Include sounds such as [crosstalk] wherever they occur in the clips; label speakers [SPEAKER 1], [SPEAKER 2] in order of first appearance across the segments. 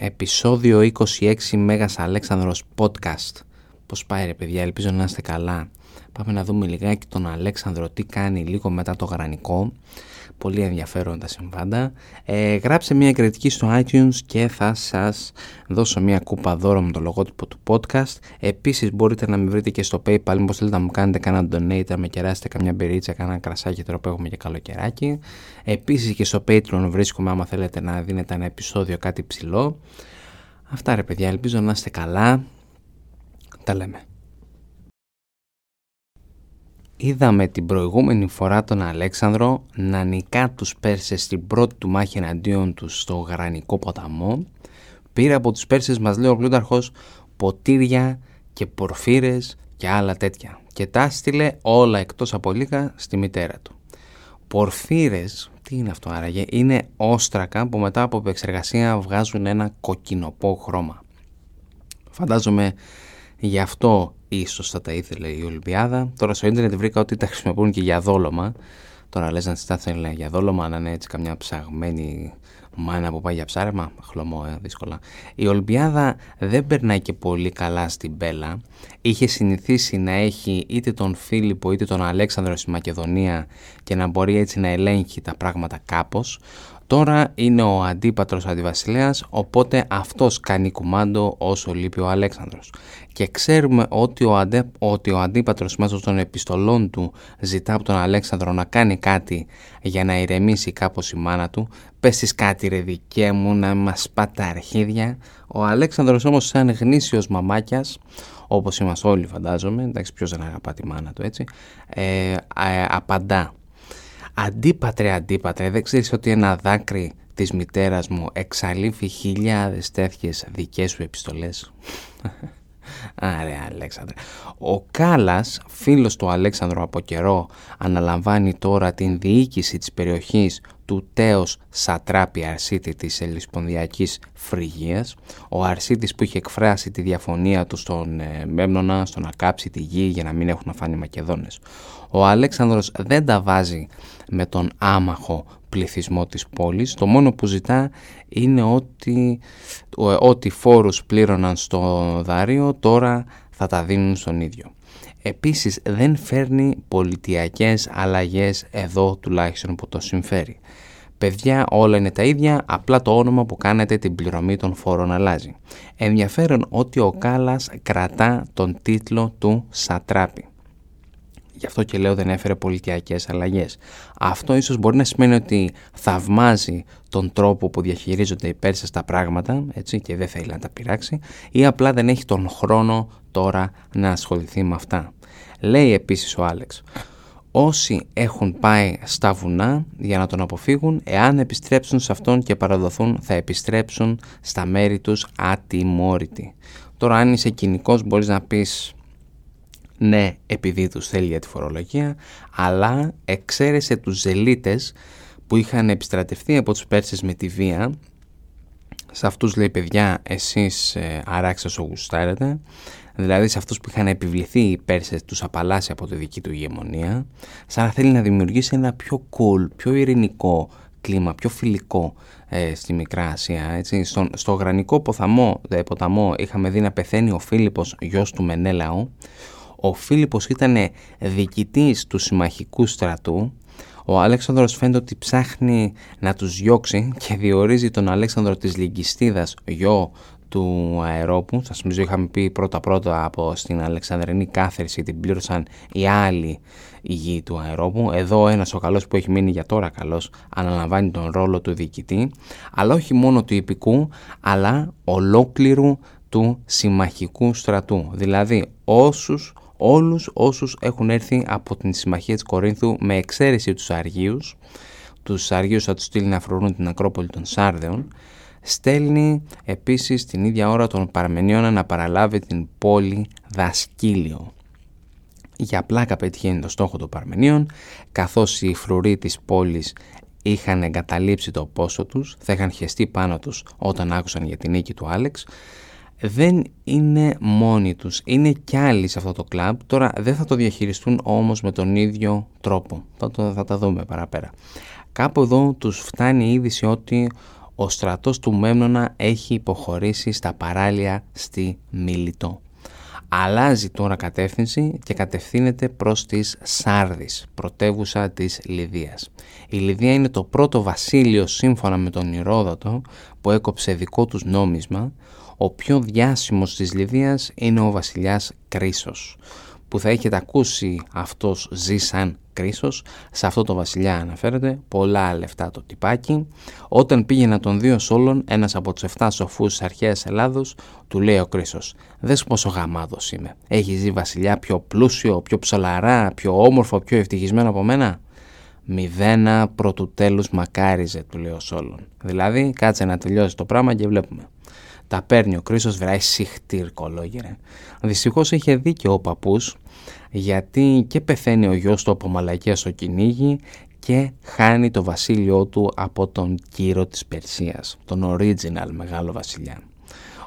[SPEAKER 1] επεισόδιο 26 Μέγας Αλέξανδρος Podcast. Πώς πάει ρε παιδιά, ελπίζω να είστε καλά. Πάμε να δούμε λιγάκι τον Αλέξανδρο τι κάνει λίγο μετά το γρανικό. Πολύ ενδιαφέρον τα συμβάντα. Ε, γράψε μια κριτική στο iTunes και θα σας δώσω μια κούπα δώρο με το λογότυπο του podcast. Επίσης μπορείτε να με βρείτε και στο PayPal, μήπως θέλετε να μου κάνετε κανένα donate, να με κεράσετε καμιά μπερίτσα, κανένα κρασάκι τώρα που έχουμε και καλοκαιράκι. Επίσης και στο Patreon βρίσκομαι άμα θέλετε να δίνετε ένα επεισόδιο κάτι ψηλό. Αυτά ρε παιδιά, ελπίζω να είστε καλά. Τα λέμε. Είδαμε την προηγούμενη φορά τον Αλέξανδρο να νικά τους Πέρσες στην πρώτη του μάχη εναντίον τους στο Γρανικό ποταμό. Πήρε από τους Πέρσες, μας λέει ο Πλούταρχος, ποτήρια και πορφύρες και άλλα τέτοια. Και τα στείλε όλα εκτός από λίγα στη μητέρα του. Πορφύρες, τι είναι αυτό άραγε, είναι όστρακα που μετά από επεξεργασία βγάζουν ένα κοκκινοπό χρώμα. Φαντάζομαι γι' αυτό ίσως θα τα ήθελε η Ολυμπιάδα. Τώρα στο ίντερνετ βρήκα ότι τα χρησιμοποιούν και για δόλωμα. Τώρα λες να τις τα θέλουν για δόλωμα, να είναι έτσι καμιά ψαγμένη μάνα που πάει για ψάρεμα. Χλωμό, ε, δύσκολα. Η Ολυμπιάδα δεν περνάει και πολύ καλά στην Μπέλα. Είχε συνηθίσει να έχει είτε τον Φίλιππο είτε τον Αλέξανδρο στη Μακεδονία και να μπορεί έτσι να ελέγχει τα πράγματα κάπως. Τώρα είναι ο αντίπατρος αντιβασιλέας, οπότε αυτός κάνει κουμάντο όσο λείπει ο Αλέξανδρος. Και ξέρουμε ότι ο, αντέ, ότι ο αντίπατρος μέσω των επιστολών του ζητά από τον Αλέξανδρο να κάνει κάτι για να ηρεμήσει κάπως η μάνα του. Πες κάτι ρε δικέ μου να μας πάτε αρχίδια. Ο Αλέξανδρος όμως σαν γνήσιος μαμάκιας, όπως είμαστε όλοι φαντάζομαι, εντάξει ποιος δεν αγαπά τη μάνα του έτσι, ε, ε απαντά Αντίπατρε, αντίπατρε, δεν ξέρεις ότι ένα δάκρυ της μητέρας μου εξαλείφει χιλιάδες τέτοιες δικές σου επιστολές; [laughs] Άρε Αλέξανδρε. Ο Κάλας, φίλος του Αλέξανδρου από καιρό, αναλαμβάνει τώρα την διοίκηση της περιοχής του τέος Σατράπη Αρσίτη της Ελισπονδιακής Φρυγίας. Ο Αρσίτης που είχε εκφράσει τη διαφωνία του στον ε, Μέμνονα στο να κάψει τη γη για να μην έχουν να φάνε οι Μακεδόνες. Ο Αλέξανδρος δεν τα βάζει με τον άμαχο πληθυσμό της πόλης. Το μόνο που ζητά είναι ότι, ότι φόρους πλήρωναν στο δάριο τώρα θα τα δίνουν στον ίδιο. Επίσης δεν φέρνει πολιτιακές αλλαγές εδώ τουλάχιστον που το συμφέρει. Παιδιά όλα είναι τα ίδια, απλά το όνομα που κάνετε την πληρωμή των φόρων αλλάζει. Ενδιαφέρον ότι ο Κάλας κρατά τον τίτλο του Σατράπη. Γι' αυτό και λέω δεν έφερε πολιτιακές αλλαγές. Αυτό ίσως μπορεί να σημαίνει ότι θαυμάζει τον τρόπο που διαχειρίζονται οι Πέρσες τα πράγματα έτσι, και δεν θέλει να τα πειράξει ή απλά δεν έχει τον χρόνο τώρα να ασχοληθεί με αυτά. Λέει επίσης ο Άλεξ όσοι έχουν πάει στα βουνά για να τον αποφύγουν, εάν επιστρέψουν σε αυτόν και παραδοθούν, θα επιστρέψουν στα μέρη τους ατιμόρυτοι. Τώρα αν είσαι κοινικός μπορείς να πεις ναι επειδή τους θέλει για τη φορολογία, αλλά εξαίρεσε τους ζελίτες που είχαν επιστρατευτεί από τους Πέρσες με τη βία. Σε αυτούς λέει παιδιά εσείς ε, αράξτε όσο γουστάρετε, δηλαδή σε αυτούς που είχαν επιβληθεί οι Πέρσες τους απαλλάσσει από τη δική του ηγεμονία, σαν να θέλει να δημιουργήσει ένα πιο cool, πιο ειρηνικό κλίμα, πιο φιλικό ε, στη Μικρά Ασία. Έτσι. Στο, στο γρανικό ποθαμό, δε, ποταμό είχαμε δει να πεθαίνει ο Φίλιππος γιος του Μενέλαου, ο Φίλιππος ήταν διοικητής του συμμαχικού στρατού. Ο Αλέξανδρος φαίνεται ότι ψάχνει να τους διώξει και διορίζει τον Αλέξανδρο της Λυγκιστίδας γιο του αερόπου. Σας νομίζω είχαμε πει πρώτα πρώτα από στην Αλεξανδρινή κάθερση την πλήρωσαν οι άλλοι γη του αερόπου. Εδώ ένας ο καλός που έχει μείνει για τώρα καλός αναλαμβάνει τον ρόλο του διοικητή αλλά όχι μόνο του υπηκού αλλά ολόκληρου του συμμαχικού στρατού. Δηλαδή όσους όλους όσους έχουν έρθει από την Συμμαχία της Κορίνθου με εξαίρεση τους Αργίους. Τους Αργίους θα τους στείλει να φρουρούν την Ακρόπολη των Σάρδεων. Στέλνει επίσης την ίδια ώρα τον Παρμενίωνα να παραλάβει την πόλη Δασκύλιο. Για πλάκα πετυχαίνει το στόχο των Παρμενίων, καθώς οι φρουροί της πόλης είχαν εγκαταλείψει το πόσο τους, θα είχαν χεστεί πάνω τους όταν άκουσαν για την νίκη του Άλεξ, δεν είναι μόνοι τους, είναι κι άλλοι σε αυτό το κλαμπ. Τώρα δεν θα το διαχειριστούν όμως με τον ίδιο τρόπο. Θα, το, θα τα δούμε παραπέρα. Κάπου εδώ τους φτάνει η είδηση ότι ο στρατός του Μέμνονα έχει υποχωρήσει στα παράλια στη Μιλητό. Αλλάζει τώρα κατεύθυνση και κατευθύνεται προς τις Σάρδης, πρωτεύουσα της Λιδίας. Η Λιδία είναι το πρώτο βασίλειο σύμφωνα με τον Ηρόδοτο που έκοψε δικό τους νόμισμα. Ο πιο διάσημος της Λιδίας είναι ο βασιλιάς Κρίσος που θα έχετε ακούσει αυτός ζει σαν κρίσος, σε αυτό το βασιλιά αναφέρεται, πολλά λεφτά το τυπάκι. Όταν πήγε να τον δει ο Σόλων, ένας από τους 7 σοφούς της αρχαίας Ελλάδος, του λέει ο κρίσος «Δες πόσο γαμάδος είμαι, έχει ζει βασιλιά πιο πλούσιο, πιο ψαλαρά, πιο όμορφο, πιο ευτυχισμένο από μένα» μηδένα πρωτού τέλους μακάριζε, του λέει ο Σόλων. Δηλαδή, κάτσε να τελειώσει το πράγμα και βλέπουμε. Τα παίρνει ο Κρίσος, βράει συχτήρ κολόγερε. Δυστυχώς είχε δίκιο ο παππούς, γιατί και πεθαίνει ο γιος του από μαλακίας στο κυνήγι και χάνει το βασίλειό του από τον κύρο της Περσίας, τον original μεγάλο βασιλιά.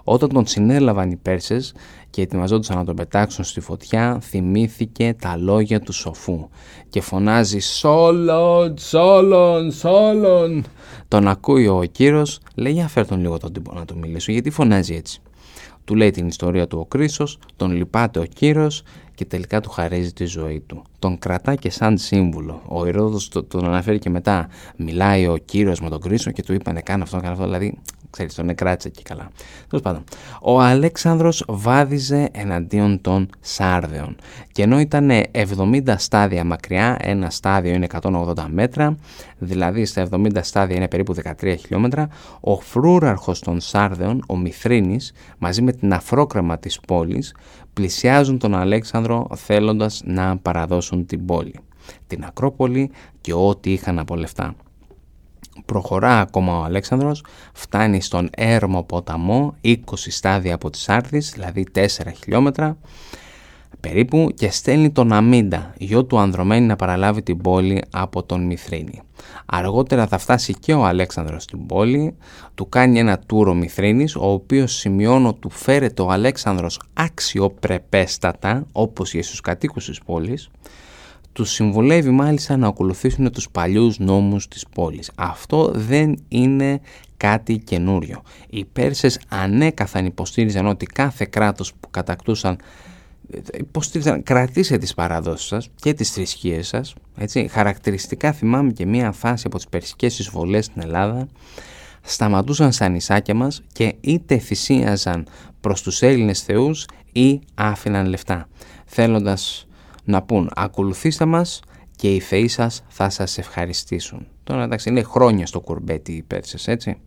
[SPEAKER 1] Όταν τον συνέλαβαν οι Πέρσες και ετοιμαζόντουσαν να τον πετάξουν στη φωτιά, θυμήθηκε τα λόγια του σοφού και φωνάζει «Σόλον, Σόλον, Σόλον». Τον ακούει ο κύρος, λέει «Για φέρ τον λίγο τον τύπο να του μιλήσω, γιατί φωνάζει έτσι». Του λέει την ιστορία του ο Κρίσος, τον λυπάται ο κύρος και τελικά του χαρίζει τη ζωή του. Τον κρατά και σαν σύμβουλο. Ο Ηρόδος τον αναφέρει και μετά. Μιλάει ο κύρος με τον Κρίσο και του είπανε κάνε αυτό, κάνε αυτό. Δηλαδή ξέρεις, τον εκράτησε και καλά. Τέλος πάντων, ο Αλέξανδρος βάδιζε εναντίον των Σάρδεων και ενώ ήταν 70 στάδια μακριά, ένα στάδιο είναι 180 μέτρα, δηλαδή στα 70 στάδια είναι περίπου 13 χιλιόμετρα, ο φρούραρχος των Σάρδεων, ο Μηθρίνης, μαζί με την αφρόκρεμα της πόλης, πλησιάζουν τον Αλέξανδρο θέλοντας να παραδώσουν την πόλη, την Ακρόπολη και ό,τι είχαν από λεφτά. Προχωρά ακόμα ο Αλέξανδρος, φτάνει στον Έρμο ποταμό, 20 στάδια από τις Άρδης, δηλαδή 4 χιλιόμετρα περίπου και στέλνει τον Αμίντα, γιο του Ανδρομένη να παραλάβει την πόλη από τον Μηθρίνη. Αργότερα θα φτάσει και ο Αλέξανδρος στην πόλη, του κάνει ένα τούρο Μηθρίνης, ο οποίος σημειώνω του φέρεται ο Αλέξανδρος αξιοπρεπέστατα, όπως για στους κατοίκους της πόλης, τους συμβουλεύει μάλιστα να ακολουθήσουν τους παλιούς νόμους της πόλης. Αυτό δεν είναι κάτι καινούριο. Οι Πέρσες ανέκαθαν υποστήριζαν ότι κάθε κράτος που κατακτούσαν υποστήριζαν κρατήστε τις παραδόσεις σας και τις θρησκείες σας. Έτσι. Χαρακτηριστικά θυμάμαι και μία φάση από τις περσικές εισβολές στην Ελλάδα σταματούσαν στα νησάκια μας και είτε θυσίαζαν προς τους Έλληνες θεούς ή άφηναν λεφτά θέλοντας να πούν ακολουθήστε μας και οι θεοί σας θα σας ευχαριστήσουν. Τώρα εντάξει είναι χρόνια στο κουρμπέτι οι Πέρσες έτσι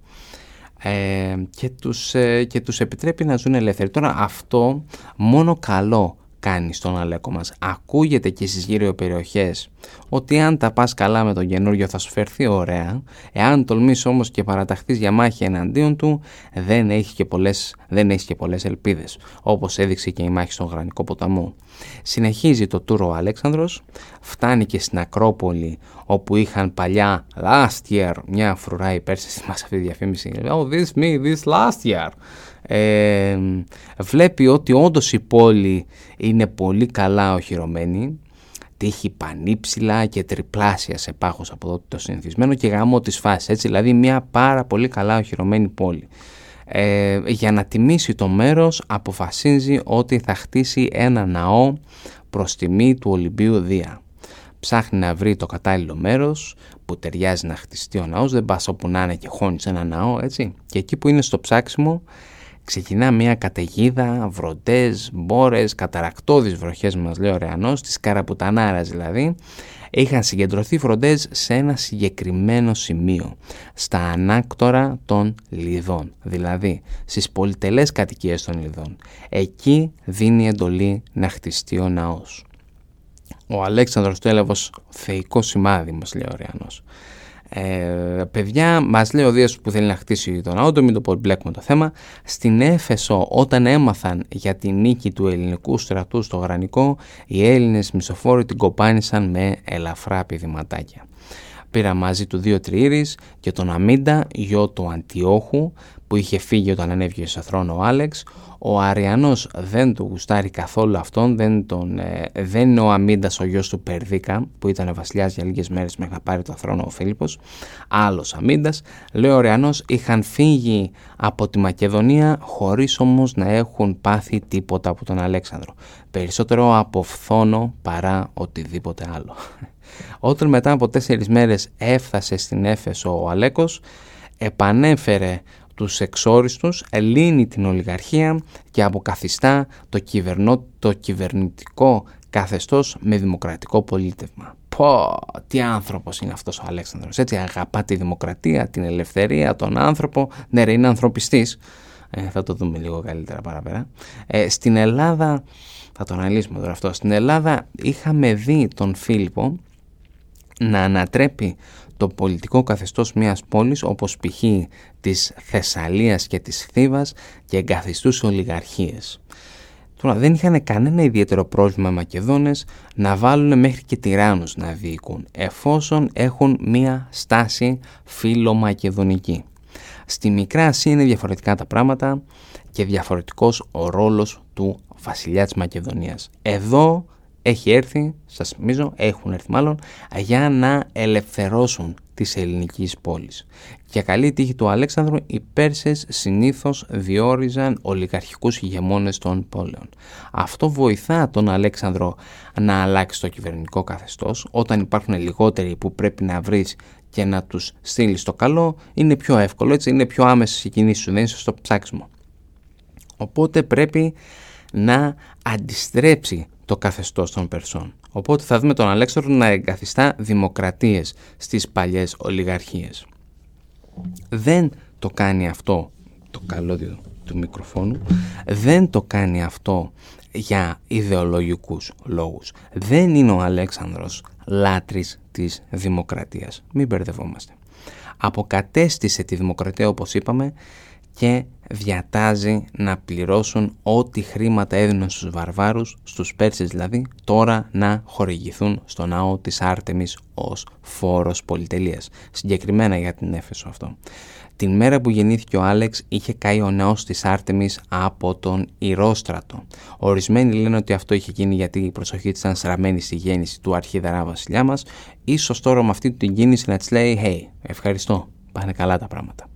[SPEAKER 1] ε, και, τους, ε, και τους επιτρέπει να ζουν ελεύθεροι. Τώρα αυτό μόνο καλό κάνει στον Αλέκο μας. Ακούγεται και στις γύρω περιοχές ότι αν τα πας καλά με τον καινούριο θα σου φερθεί ωραία, εάν τολμήσεις όμως και παραταχθείς για μάχη εναντίον του, δεν έχεις και πολλές, δεν έχεις και πολλές ελπίδες, όπως έδειξε και η μάχη στον Γρανικό ποταμό. Συνεχίζει το τούρο ο Αλέξανδρος, φτάνει και στην Ακρόπολη όπου είχαν παλιά last year μια φρουρά υπέρσεση μας αυτή τη διαφήμιση. Oh, this me, this last year ε, βλέπει ότι όντως η πόλη είναι πολύ καλά οχυρωμένη τύχει πανύψηλα και τριπλάσια σε πάχος από το συνηθισμένο και γάμο της φάσης έτσι δηλαδή μια πάρα πολύ καλά οχυρωμένη πόλη. Ε, για να τιμήσει το μέρος αποφασίζει ότι θα χτίσει ένα ναό προς τιμή του Ολυμπίου Δία. Ψάχνει να βρει το κατάλληλο μέρος που ταιριάζει να χτιστεί ο ναός δεν πας όπου να είναι και χώνεις ένα ναό έτσι. Και εκεί που είναι στο ψάξιμο ξεκινά μια καταιγίδα, βροντές, μπόρες, καταρακτώδεις βροχές μας λέει ο Ρεανός, της Καραπουτανάρας δηλαδή, είχαν συγκεντρωθεί φροντές σε ένα συγκεκριμένο σημείο, στα ανάκτορα των Λιδών, δηλαδή στις πολυτελές κατοικίες των Λιδών. Εκεί δίνει εντολή να χτιστεί ο ναός. Ο Αλέξανδρος Τέλεβος θεϊκό σημάδι μας λέει ο Ρεανός. Ε, παιδιά, μας λέει ο Δίας που θέλει να χτίσει τον ναό, μην το μπλέκουμε το θέμα. Στην Έφεσο, όταν έμαθαν για τη νίκη του ελληνικού στρατού στο Γρανικό, οι Έλληνες μισοφόροι την κοπάνισαν με ελαφρά πηδηματάκια. Πήρα μαζί του δύο τριήρεις και τον Αμίντα, γιο του Αντιόχου, που που είχε φύγει όταν ανέβηκε σε θρόνο ο Άλεξ. Ο Αριανός δεν του γουστάρει καθόλου αυτόν, δεν, τον, ε, δεν είναι ο Αμίντας ο γιος του Περδίκα που ήταν βασιλιάς για λίγες μέρες μέχρι να πάρει το θρόνο ο Φίλιππος. Άλλος Αμίντας. Λέει ο Αριανός είχαν φύγει από τη Μακεδονία χωρίς όμως να έχουν πάθει τίποτα από τον Αλέξανδρο. Περισσότερο από φθόνο παρά οτιδήποτε άλλο. [laughs] Όταν μετά από τέσσερις μέρες έφτασε στην Έφεσο ο Αλέκος, επανέφερε τους εξόριστους, ελύνει την ολιγαρχία και αποκαθιστά το, κυβερνό, το κυβερνητικό καθεστώς με δημοκρατικό πολίτευμα. Πω, τι άνθρωπος είναι αυτός ο Αλέξανδρος, έτσι αγαπά τη δημοκρατία, την ελευθερία, τον άνθρωπο, ναι ρε είναι ανθρωπιστής, ε, θα το δούμε λίγο καλύτερα παραπέρα. Ε, στην Ελλάδα, θα το αναλύσουμε τώρα αυτό, στην Ελλάδα είχαμε δει τον Φίλιππο να ανατρέπει το πολιτικό καθεστώς μιας πόλης όπως π.χ. της Θεσσαλίας και της Θήβας και εγκαθιστούσε ολιγαρχίες. Τώρα δεν είχαν κανένα ιδιαίτερο πρόβλημα οι Μακεδόνες να βάλουν μέχρι και τυράννους να διοικούν εφόσον έχουν μία στάση φιλομακεδονική. Στη Μικρά Ασία είναι διαφορετικά τα πράγματα και διαφορετικός ο ρόλος του βασιλιά της Μακεδονίας. Εδώ έχει έρθει, σας θυμίζω, έχουν έρθει μάλλον, για να ελευθερώσουν τις ελληνικής πόλεις. Για καλή τύχη του Αλέξανδρου, οι Πέρσες συνήθως διόριζαν ολιγαρχικούς ηγεμόνες των πόλεων. Αυτό βοηθά τον Αλέξανδρο να αλλάξει το κυβερνητικό καθεστώς. Όταν υπάρχουν λιγότεροι που πρέπει να βρεις και να τους στείλεις το καλό, είναι πιο εύκολο, έτσι είναι πιο άμεσες οι κινήσεις σου, δεν είσαι στο ψάξιμο. Οπότε πρέπει να αντιστρέψει το καθεστώς των Περσών. Οπότε θα δούμε τον Αλέξανδρο να εγκαθιστά δημοκρατίες στις παλιές ολιγαρχίες. Δεν το κάνει αυτό το καλώδιο του μικροφόνου, δεν το κάνει αυτό για ιδεολογικούς λόγους. Δεν είναι ο Αλέξανδρος λάτρης της δημοκρατίας. Μην μπερδευόμαστε. Αποκατέστησε τη δημοκρατία όπως είπαμε και διατάζει να πληρώσουν ό,τι χρήματα έδιναν στους βαρβάρους, στους Πέρσες δηλαδή, τώρα να χορηγηθούν στο ναό της Άρτεμις ως φόρος πολυτελείας. Συγκεκριμένα για την Έφεσο αυτό. Την μέρα που γεννήθηκε ο Άλεξ είχε καεί ο ναός της Άρτεμις από τον Ηρόστρατο. Ορισμένοι λένε ότι αυτό είχε γίνει γιατί η προσοχή της ήταν στραμμένη στη γέννηση του αρχιδερά βασιλιά μας. Ίσως τώρα με αυτή την κίνηση να της λέει «Hey, ευχαριστώ, πάνε καλά τα πράγματα».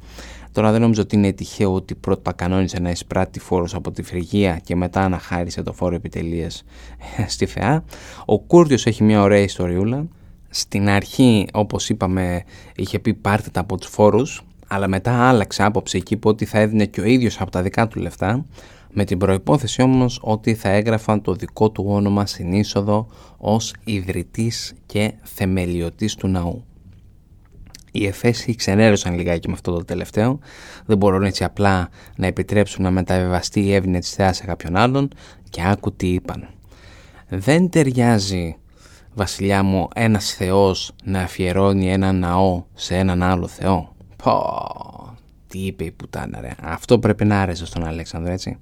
[SPEAKER 1] Τώρα δεν νομίζω ότι είναι τυχαίο ότι πρώτα κανόνισε να εισπράττει φόρος από τη Φρυγία και μετά αναχάρισε το φόρο επιτελείας στη Θεά. Ο Κούρδιος έχει μια ωραία ιστοριούλα. Στην αρχή, όπως είπαμε, είχε πει πάρτε τα από τους φόρους, αλλά μετά άλλαξε άποψη εκεί που ότι θα έδινε και ο ίδιος από τα δικά του λεφτά, με την προϋπόθεση όμως ότι θα έγραφαν το δικό του όνομα στην είσοδο ως ιδρυτής και θεμελιωτής του ναού. Οι Εφέσοι ξενέρωσαν λιγάκι με αυτό το τελευταίο. Δεν μπορούν έτσι απλά να επιτρέψουν να μεταβεβαστεί η έβνη της θεάς σε κάποιον άλλον και άκου τι είπαν. Δεν ταιριάζει, βασιλιά μου, ένας θεός να αφιερώνει ένα ναό σε έναν άλλο θεό. Πω, τι είπε η πουτάνα ρε. Αυτό πρέπει να άρεσε στον Αλέξανδρο έτσι.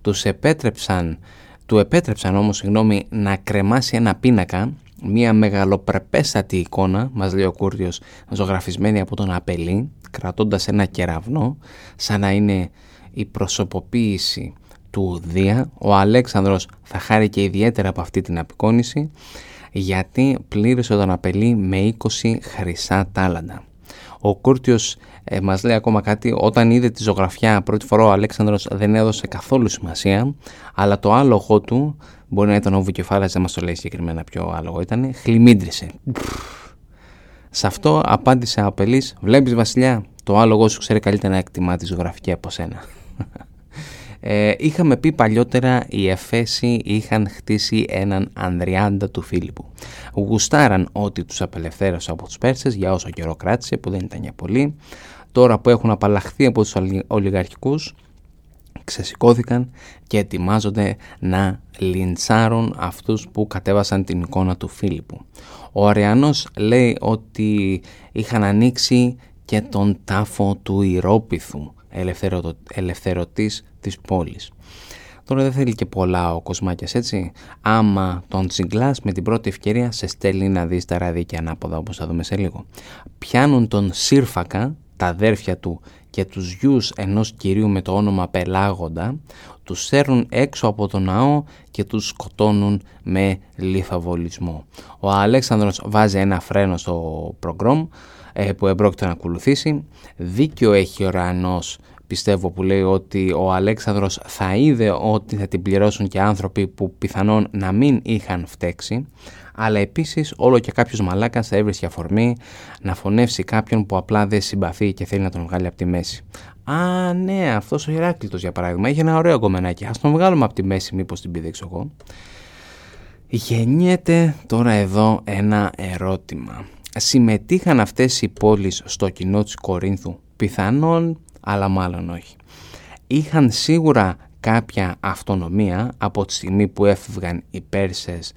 [SPEAKER 1] Τους επέτρεψαν, του επέτρεψαν όμως συγγνώμη, να κρεμάσει ένα πίνακα μία μεγαλοπρεπέστατη εικόνα, μας λέει ο Κούρδιος, ζωγραφισμένη από τον Απελή, κρατώντας ένα κεραυνό, σαν να είναι η προσωποποίηση του Δία. Ο Αλέξανδρος θα χάρει και ιδιαίτερα από αυτή την απεικόνηση, γιατί πλήρωσε τον Απελή με 20 χρυσά τάλαντα. Ο Κούρτιος ε, μας λέει ακόμα κάτι, όταν είδε τη ζωγραφιά πρώτη φορά ο Αλέξανδρος δεν έδωσε καθόλου σημασία, αλλά το άλογο του Μπορεί να ήταν ο Βουκεφάλας, δεν μας το λέει συγκεκριμένα ποιο άλογο ήταν. Χλιμίντρισε. Σε αυτό απάντησε ο Απελής, βλέπεις βασιλιά, το άλογο σου ξέρει καλύτερα να εκτιμά τη ζωγραφική από σένα. Ε, είχαμε πει παλιότερα οι Εφέσοι είχαν χτίσει έναν Ανδριάντα του Φίλιππου. Γουστάραν ότι τους απελευθέρωσε από τους Πέρσες για όσο καιρό κράτησε που δεν ήταν για πολύ. Τώρα που έχουν απαλλαχθεί από τους ολιγαρχικούς ξεσηκώθηκαν και ετοιμάζονται να λιντσάρουν αυτούς που κατέβασαν την εικόνα του Φίλιππου. Ο Αριανός λέει ότι είχαν ανοίξει και τον τάφο του Ηρόπιθου, ελευθερωτο, ελευθερωτής της πόλης. Τώρα δεν θέλει και πολλά ο Κοσμάκιας έτσι. Άμα τον τσιγκλάς με την πρώτη ευκαιρία σε στέλνει να δεις τα ραδίκια ανάποδα όπως θα δούμε σε λίγο. Πιάνουν τον Σύρφακα τα αδέρφια του και τους γιους ενός κυρίου με το όνομα Πελάγοντα, τους σέρνουν έξω από το ναό και τους σκοτώνουν με λιθοβολισμό. Ο Αλέξανδρος βάζει ένα φρένο στο προγκρόμ ε, που εμπρόκειται να ακολουθήσει. Δίκιο έχει ο Ρανός πιστεύω που λέει ότι ο Αλέξανδρος θα είδε ότι θα την πληρώσουν και άνθρωποι που πιθανόν να μην είχαν φταίξει αλλά επίσης όλο και κάποιος μαλάκας θα έβρισκε αφορμή να φωνεύσει κάποιον που απλά δεν συμπαθεί και θέλει να τον βγάλει από τη μέση. Α, ναι, αυτός ο Ηράκλειτος για παράδειγμα είχε ένα ωραίο κομμενάκι, ας τον βγάλουμε από τη μέση μήπως την πηδήξω εγώ. Γεννιέται τώρα εδώ ένα ερώτημα. Συμμετείχαν αυτές οι πόλεις στο κοινό της Κορίνθου, πιθανόν αλλά μάλλον όχι. Είχαν σίγουρα κάποια αυτονομία από τη στιγμή που έφευγαν οι Πέρσες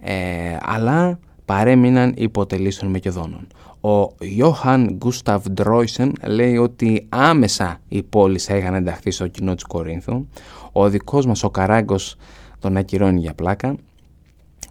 [SPEAKER 1] ε, αλλά παρέμειναν υποτελείς των Μεκεδόνων. Ο Ιωχάν Γκούσταβ Ντρόισεν λέει ότι άμεσα οι πόλεις είχαν ενταχθεί στο κοινό της Κορίνθου. Ο δικός μας ο Καράγκος τον ακυρώνει για πλάκα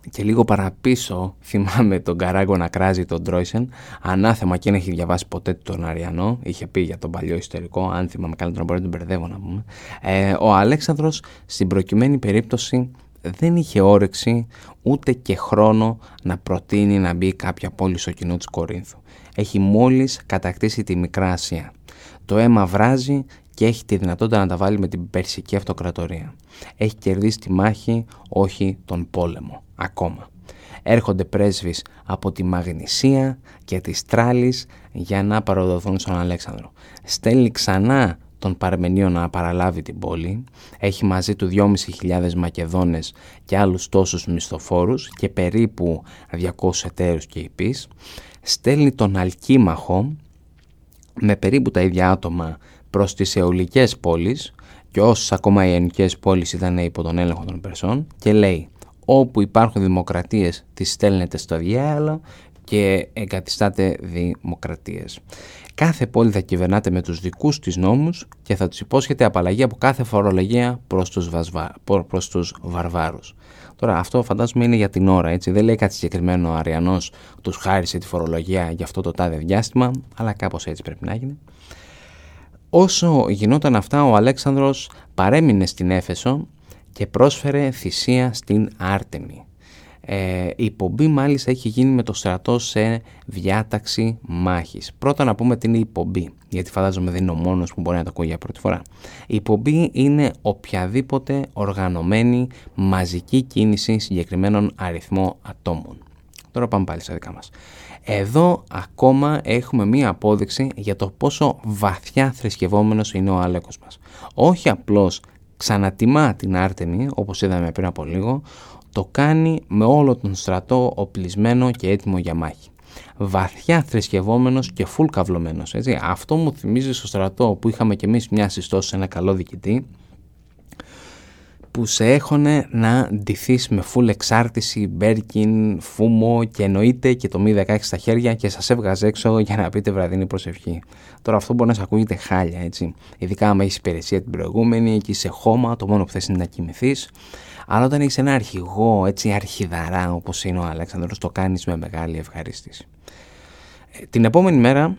[SPEAKER 1] και λίγο παραπίσω θυμάμαι τον Καράγκο να κράζει τον Ντρόισεν ανάθεμα και δεν έχει διαβάσει ποτέ τον Αριανό είχε πει για τον παλιό ιστορικό αν θυμάμαι καλά τον μπορεί να τον μπερδεύω να πούμε ε, ο Αλέξανδρος στην προκειμένη περίπτωση δεν είχε όρεξη ούτε και χρόνο να προτείνει να μπει κάποια πόλη στο κοινό της Κορίνθου. Έχει μόλις κατακτήσει τη Μικρά Ασία. Το αίμα βράζει και έχει τη δυνατότητα να τα βάλει με την Περσική Αυτοκρατορία. Έχει κερδίσει τη μάχη, όχι τον πόλεμο, ακόμα. Έρχονται πρέσβεις από τη Μαγνησία και της Τράλης για να παροδοθούν στον Αλέξανδρο. Στέλνει ξανά τον Παρμενείο να παραλάβει την πόλη, έχει μαζί του 2.500 Μακεδόνες και άλλους τόσους μισθοφόρους και περίπου 200 εταίρους και υπείς, στέλνει τον Αλκίμαχο με περίπου τα ίδια άτομα προς τις αιωλικές πόλεις και όσες ακόμα οι ελληνικές πόλεις ήταν υπό τον έλεγχο των Περσών και λέει όπου υπάρχουν δημοκρατίες τις στέλνετε στο διάλογο και εγκατιστάτε δημοκρατίες. Κάθε πόλη θα κυβερνάται με τους δικούς της νόμους και θα τους υπόσχεται απαλλαγή από κάθε φορολογία προς τους, βασβα... προς τους βαρβάρους. Τώρα αυτό φαντάζομαι είναι για την ώρα έτσι, δεν λέει κάτι συγκεκριμένο ο Αριανός τους χάρισε τη φορολογία για αυτό το τάδε διάστημα, αλλά κάπως έτσι πρέπει να γίνει. Όσο γινόταν αυτά ο Αλέξανδρος παρέμεινε στην Έφεσο και πρόσφερε θυσία στην Άρτεμη. Ε, η πομπή μάλιστα έχει γίνει με το στρατό σε διάταξη μάχης. Πρώτα να πούμε τι είναι η πομπή, γιατί φαντάζομαι δεν είναι ο μόνος που μπορεί να το ακούει για πρώτη φορά. Η πομπή είναι οποιαδήποτε οργανωμένη μαζική κίνηση συγκεκριμένων αριθμό ατόμων. Τώρα πάμε πάλι στα δικά μας. Εδώ ακόμα έχουμε μία απόδειξη για το πόσο βαθιά θρησκευόμενος είναι ο Αλέκος μας. Όχι απλώς ξανατιμά την Άρτεμη, όπως είδαμε πριν από λίγο, το κάνει με όλο τον στρατό οπλισμένο και έτοιμο για μάχη. Βαθιά θρησκευόμενος και φουλ καυλωμένος. Έτσι. Αυτό μου θυμίζει στο στρατό που είχαμε κι εμείς μια συστόση σε ένα καλό διοικητή που σε έχωνε να ντυθείς με φουλ εξάρτηση, μπέρκιν, φούμο και εννοείται και το μη 16 στα χέρια και σας έβγαζε έξω για να πείτε βραδινή προσευχή. Τώρα αυτό μπορεί να σας ακούγεται χάλια έτσι. Ειδικά άμα έχεις υπηρεσία την προηγούμενη και είσαι χώμα, το μόνο που θες είναι να κοιμηθείς. Αλλά όταν έχεις ένα αρχηγό, έτσι αρχιδαρά όπως είναι ο Αλέξανδρος, το κάνεις με μεγάλη ευχαρίστηση. Ε, την επόμενη μέρα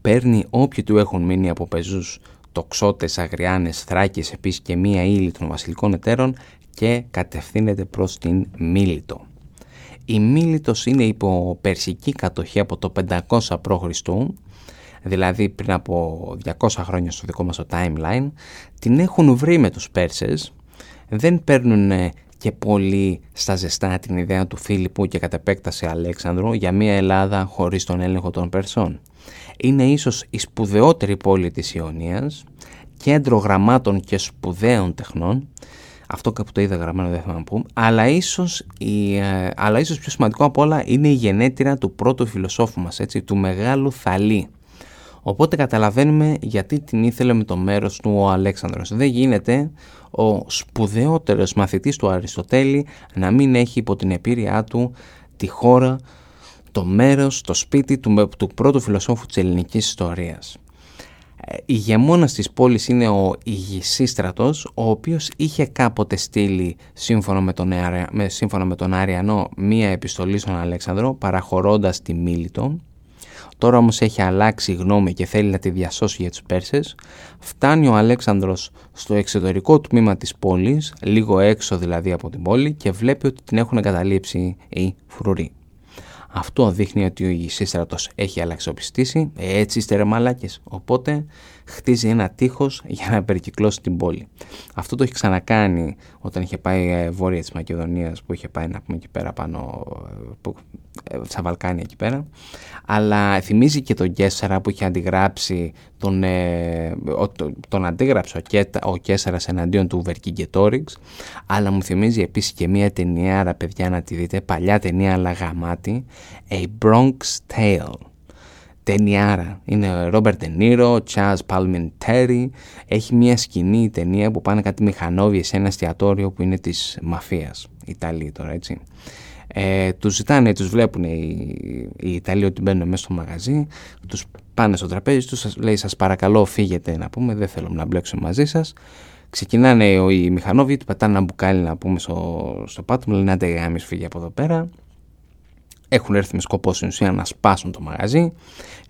[SPEAKER 1] παίρνει όποιοι του έχουν μείνει από πεζούς τοξότες, αγριάνες, θράκες επίσης και μία ύλη των βασιλικών εταίρων και κατευθύνεται προς την Μίλητο. Η Μίλητος είναι υπό περσική κατοχή από το 500 π.Χ. δηλαδή πριν από 200 χρόνια στο δικό μας το timeline, την έχουν βρει με τους Πέρσες δεν παίρνουν και πολύ στα ζεστά την ιδέα του Φίλιππου και κατ' επέκταση Αλέξανδρου για μια Ελλάδα χωρίς τον έλεγχο των Περσών. Είναι ίσως η σπουδαιότερη πόλη της Ιωνίας, κέντρο γραμμάτων και σπουδαίων τεχνών, αυτό κάπου το είδα γραμμένο δεν θα να πούμε, αλλά ίσως, η, ε, αλλά ίσως πιο σημαντικό από όλα είναι η γενέτειρα του πρώτου φιλοσόφου μας, έτσι, του μεγάλου Θαλή. Οπότε καταλαβαίνουμε γιατί την ήθελε με το μέρος του ο Αλέξανδρος. Δεν γίνεται ο σπουδαιότερος μαθητής του Αριστοτέλη να μην έχει υπό την επίρρειά του τη χώρα, το μέρος, το σπίτι του, του πρώτου φιλοσόφου της ελληνικής ιστορίας. Ε, ηγεμόνας της πόλης είναι ο Ιγυσίστρατος, ο οποίος είχε κάποτε στείλει σύμφωνα με τον, με, σύμφωνα με τον Άριανό μία επιστολή στον Αλέξανδρο παραχωρώντας τη Μίλητο Τώρα όμως έχει αλλάξει γνώμη και θέλει να τη διασώσει για τους Πέρσες. Φτάνει ο Αλέξανδρος στο εξωτερικό τμήμα της πόλης, λίγο έξω δηλαδή από την πόλη και βλέπει ότι την έχουν εγκαταλείψει οι φρουροί. Αυτό δείχνει ότι ο Ισίστρατος έχει αλλαξοπιστήσει, έτσι είστε ρε μαλάκες. Οπότε χτίζει ένα τείχος για να περικυκλώσει την πόλη. Αυτό το έχει ξανακάνει όταν είχε πάει ε, βόρεια της Μακεδονίας που είχε πάει να πούμε εκεί πέρα πάνω, που, ε, στα Βαλκάνια εκεί πέρα. Αλλά θυμίζει και τον Κέσσαρα που είχε αντιγράψει τον, ε, τον αντίγραψε ο, Κέτα, ο Κέσσαρας εναντίον του Βερκιγκετόριξ αλλά μου θυμίζει επίσης και μια ταινία, παιδιά να τη δείτε, παλιά ταινία αλλά γαμάτη, A Bronx Tale ταινιάρα. Είναι Ρόμπερτ Τενίρο, Chaz Palminteri. Έχει μια σκηνή ταινία που πάνε κάτι μηχανόβιες σε ένα εστιατόριο που είναι της μαφίας. Ιταλοί τώρα έτσι. Ε, τους ζητάνε, τους βλέπουν οι, οι Ιταλοί ότι μπαίνουν μέσα στο μαγαζί, τους πάνε στο τραπέζι τους, λέει σας παρακαλώ φύγετε να πούμε, δεν θέλω να μπλέξω μαζί σας. Ξεκινάνε οι μηχανόβοι, του πετάνε ένα μπουκάλι να πούμε στο, στο πάτο, μου λένε άντε γάμις φύγει από εδώ πέρα έχουν έρθει με σκοπό στην ουσία να σπάσουν το μαγαζί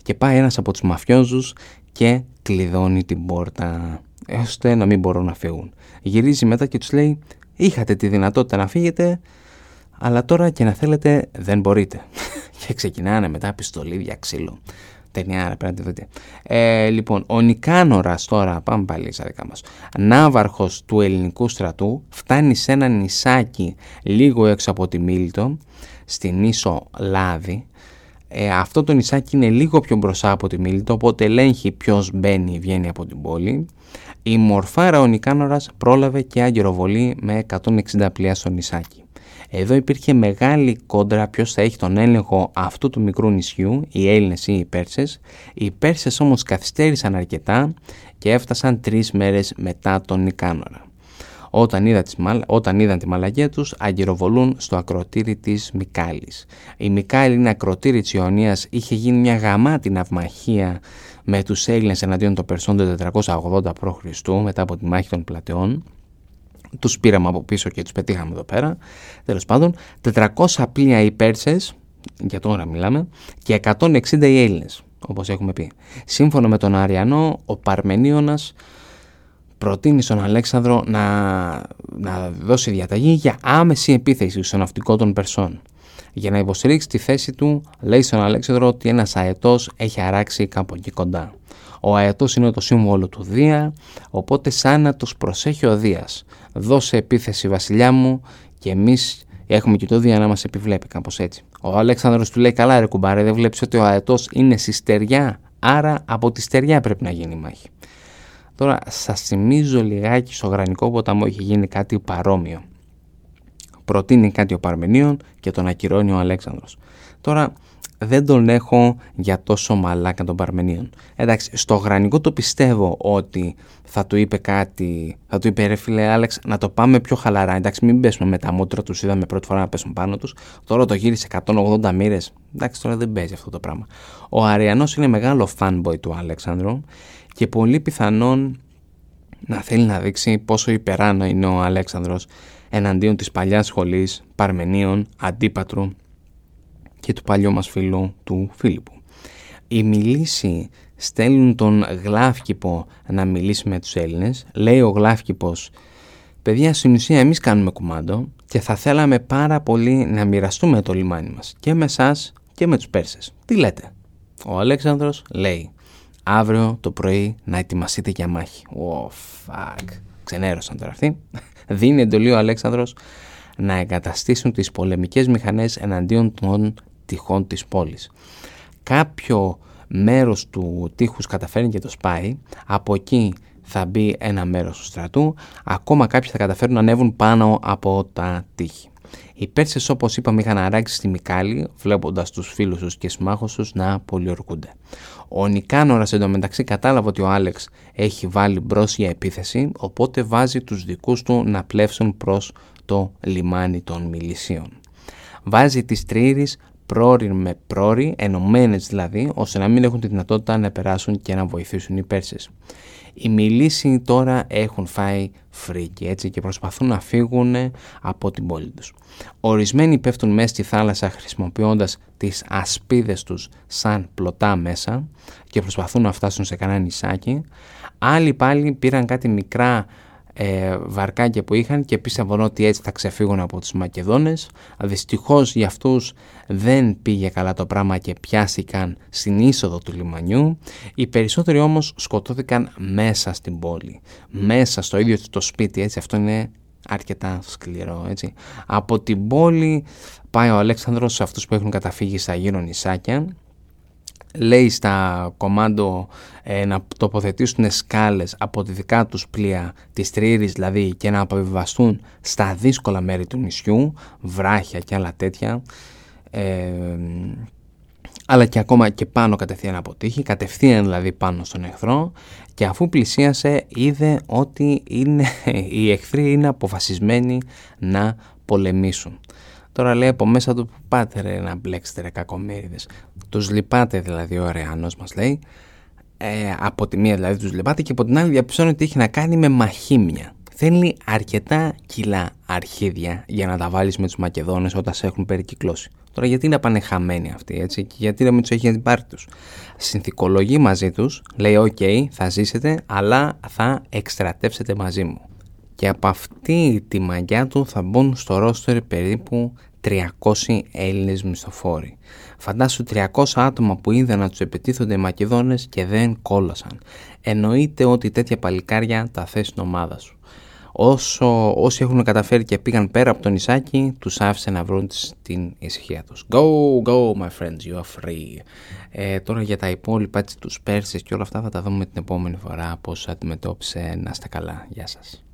[SPEAKER 1] και πάει ένας από τους μαφιόζους και κλειδώνει την πόρτα ώστε να μην μπορούν να φύγουν. Γυρίζει μετά και τους λέει είχατε τη δυνατότητα να φύγετε αλλά τώρα και να θέλετε δεν μπορείτε. [laughs] και ξεκινάνε μετά πιστολίδια ξύλο. Ταινιάρα πρέπει να τη δείτε. Ε, λοιπόν, ο Νικάνορας τώρα, πάμε πάλι στα δικά μας, ναύαρχος του ελληνικού στρατού, φτάνει σε ένα νησάκι λίγο έξω από τη Μίλτο στην ίσο Λάδη. Ε, αυτό το νησάκι είναι λίγο πιο μπροστά από τη Μίλητο, οπότε ελέγχει ποιος μπαίνει ή βγαίνει από την πόλη. Η μορφάρα ο Νικάνορας πρόλαβε και αγγεροβολή με 160 πλοία στο νησάκι. Εδώ υπήρχε μεγάλη κόντρα ποιος θα έχει τον έλεγχο αυτού του μικρού νησιού, οι Έλληνες ή οι Πέρσες. Οι Πέρσες όμως καθυστέρησαν αρκετά και έφτασαν τρεις μέρες μετά τον Νικάνορα όταν, είδα τις, όταν είδαν τη μαλαγία τους αγκυροβολούν στο ακροτήρι της Μικάλης. Η Μικάλη είναι ακροτήρι της Ιωνίας, είχε γίνει μια γαμάτη ναυμαχία με τους Έλληνες εναντίον των Περσών το 480 π.Χ. μετά από τη μάχη των πλατεών. Τους πήραμε από πίσω και τους πετύχαμε εδώ πέρα. Τέλος πάντων, 400 πλοία οι Πέρσες, για τώρα μιλάμε, και 160 οι Έλληνες, όπως έχουμε πει. Σύμφωνα με τον Αριανό, ο Παρμενίωνας προτείνει στον Αλέξανδρο να, να δώσει διαταγή για άμεση επίθεση στο ναυτικό των Περσών. Για να υποστηρίξει τη θέση του, λέει στον Αλέξανδρο ότι ένας αετός έχει αράξει κάπου εκεί κοντά. Ο αετός είναι το σύμβολο του Δία, οπότε σαν να τους προσέχει ο Δίας. Δώσε επίθεση βασιλιά μου και εμείς έχουμε και το Δία να μας επιβλέπει κάπως έτσι. Ο Αλέξανδρος του λέει καλά ρε κουμπάρε δεν βλέπεις ότι ο αετός είναι στη στεριά, άρα από τη στεριά πρέπει να γίνει η μάχη. Τώρα σας θυμίζω λιγάκι στο γρανικό ποταμό έχει γίνει κάτι παρόμοιο. Προτείνει κάτι ο Παρμενίων και τον ακυρώνει ο Αλέξανδρος. Τώρα δεν τον έχω για τόσο μαλάκα των Παρμενίων. Εντάξει, στο γρανικό το πιστεύω ότι θα του είπε κάτι, θα του είπε ρε φίλε Άλεξ να το πάμε πιο χαλαρά. Εντάξει, μην πέσουμε με τα μούτρα τους, είδαμε πρώτη φορά να πέσουν πάνω τους. Τώρα το γύρισε 180 μοίρες. Εντάξει, τώρα δεν παίζει αυτό το πράγμα. Ο Αριανός είναι μεγάλο fanboy του Αλέξανδρου και πολύ πιθανόν να θέλει να δείξει πόσο υπεράνω είναι ο Αλέξανδρος εναντίον της παλιάς σχολής Παρμενίων, Αντίπατρου και του παλιού μας φίλου του Φίλιππου. Οι μιλήσοι στέλνουν τον Γλάφκυπο να μιλήσει με τους Έλληνες. Λέει ο Γλάφκυπος «Παιδιά, στην ουσία εμείς κάνουμε κουμάντο και θα θέλαμε πάρα πολύ να μοιραστούμε το λιμάνι μας και με εσάς και με τους Πέρσες. Τι λέτε» Ο Αλέξανδρος λέει αύριο το πρωί να ετοιμαστείτε για μάχη. Oh, fuck. Ξενέρωσαν τώρα αυτοί. [laughs] Δίνει εντολή ο Αλέξανδρος να εγκαταστήσουν τις πολεμικές μηχανές εναντίον των τυχών της πόλης. Κάποιο μέρος του τείχους καταφέρνει και το σπάει, από εκεί θα μπει ένα μέρος του στρατού, ακόμα κάποιοι θα καταφέρουν να ανέβουν πάνω από τα τείχη. Οι Πέρσες όπως είπαμε είχαν αράξει στη Μικάλη βλέποντας τους φίλους τους και συμμάχους τους να πολιορκούνται. Ο Νικάνορας εντωμεταξύ κατάλαβε ότι ο Άλεξ έχει βάλει μπρος για επίθεση οπότε βάζει τους δικούς του να πλεύσουν προς το λιμάνι των μιλησίων. Βάζει τις τρύρεις πρόροι με πρόροι, ενωμένες δηλαδή, ώστε να μην έχουν τη δυνατότητα να περάσουν και να βοηθήσουν οι Πέρσες. Οι μιλήσιοι τώρα έχουν φάει φρίκι έτσι και προσπαθούν να φύγουν από την πόλη τους. Ορισμένοι πέφτουν μέσα στη θάλασσα χρησιμοποιώντας τις ασπίδες τους σαν πλωτά μέσα και προσπαθούν να φτάσουν σε κανένα νησάκι. Άλλοι πάλι πήραν κάτι μικρά ε, βαρκάκια που είχαν και πίστευαν ότι έτσι θα ξεφύγουν από τους Μακεδόνες. Δυστυχώς για αυτούς δεν πήγε καλά το πράγμα και πιάστηκαν στην είσοδο του λιμανιού. Οι περισσότεροι όμως σκοτώθηκαν μέσα στην πόλη, μέσα στο ίδιο το σπίτι, έτσι αυτό είναι αρκετά σκληρό έτσι. Από την πόλη πάει ο Αλέξανδρος σε αυτούς που έχουν καταφύγει στα γύρω νησάκια λέει στα κομμάντο ε, να τοποθετήσουν σκάλες από τη δικά τους πλοία της Τρήρης δηλαδή και να αποβιβαστούν στα δύσκολα μέρη του νησιού βράχια και άλλα τέτοια ε, αλλά και ακόμα και πάνω κατευθείαν από τύχη κατευθείαν δηλαδή πάνω στον εχθρό και αφού πλησίασε είδε ότι είναι, [laughs] οι εχθροί είναι αποφασισμένοι να πολεμήσουν Τώρα λέει από μέσα του πάτε ρε να μπλέξετε ρε κακομύριδες. Τους λυπάται δηλαδή ο Αρριανός μας λέει. Ε, από τη μία δηλαδή τους λυπάται και από την άλλη διαπιστώνει ότι έχει να κάνει με μαχίμια. Θέλει αρκετά κιλά αρχίδια για να τα βάλεις με τους Μακεδόνες όταν σε έχουν περικυκλώσει. Τώρα γιατί να πάνε χαμένοι αυτοί έτσι και γιατί να μην τους έχει πάρει τους. Συνθηκολογεί μαζί τους, λέει οκ θα ζήσετε αλλά θα εκστρατεύσετε μαζί μου και από αυτή τη μαγιά του θα μπουν στο ρόστερ περίπου 300 Έλληνες μισθοφόροι. Φαντάσου 300 άτομα που είδαν να τους επιτίθονται οι Μακεδόνες και δεν κόλασαν. Εννοείται ότι τέτοια παλικάρια τα θες στην ομάδα σου. Όσο, όσοι έχουν καταφέρει και πήγαν πέρα από το νησάκι, τους άφησε να βρουν την ησυχία τους. Go, go my friends, you are free. Ε, τώρα για τα υπόλοιπα, τους Πέρσες και όλα αυτά θα τα δούμε την επόμενη φορά πώς αντιμετώπισε να είστε καλά. Γεια σας.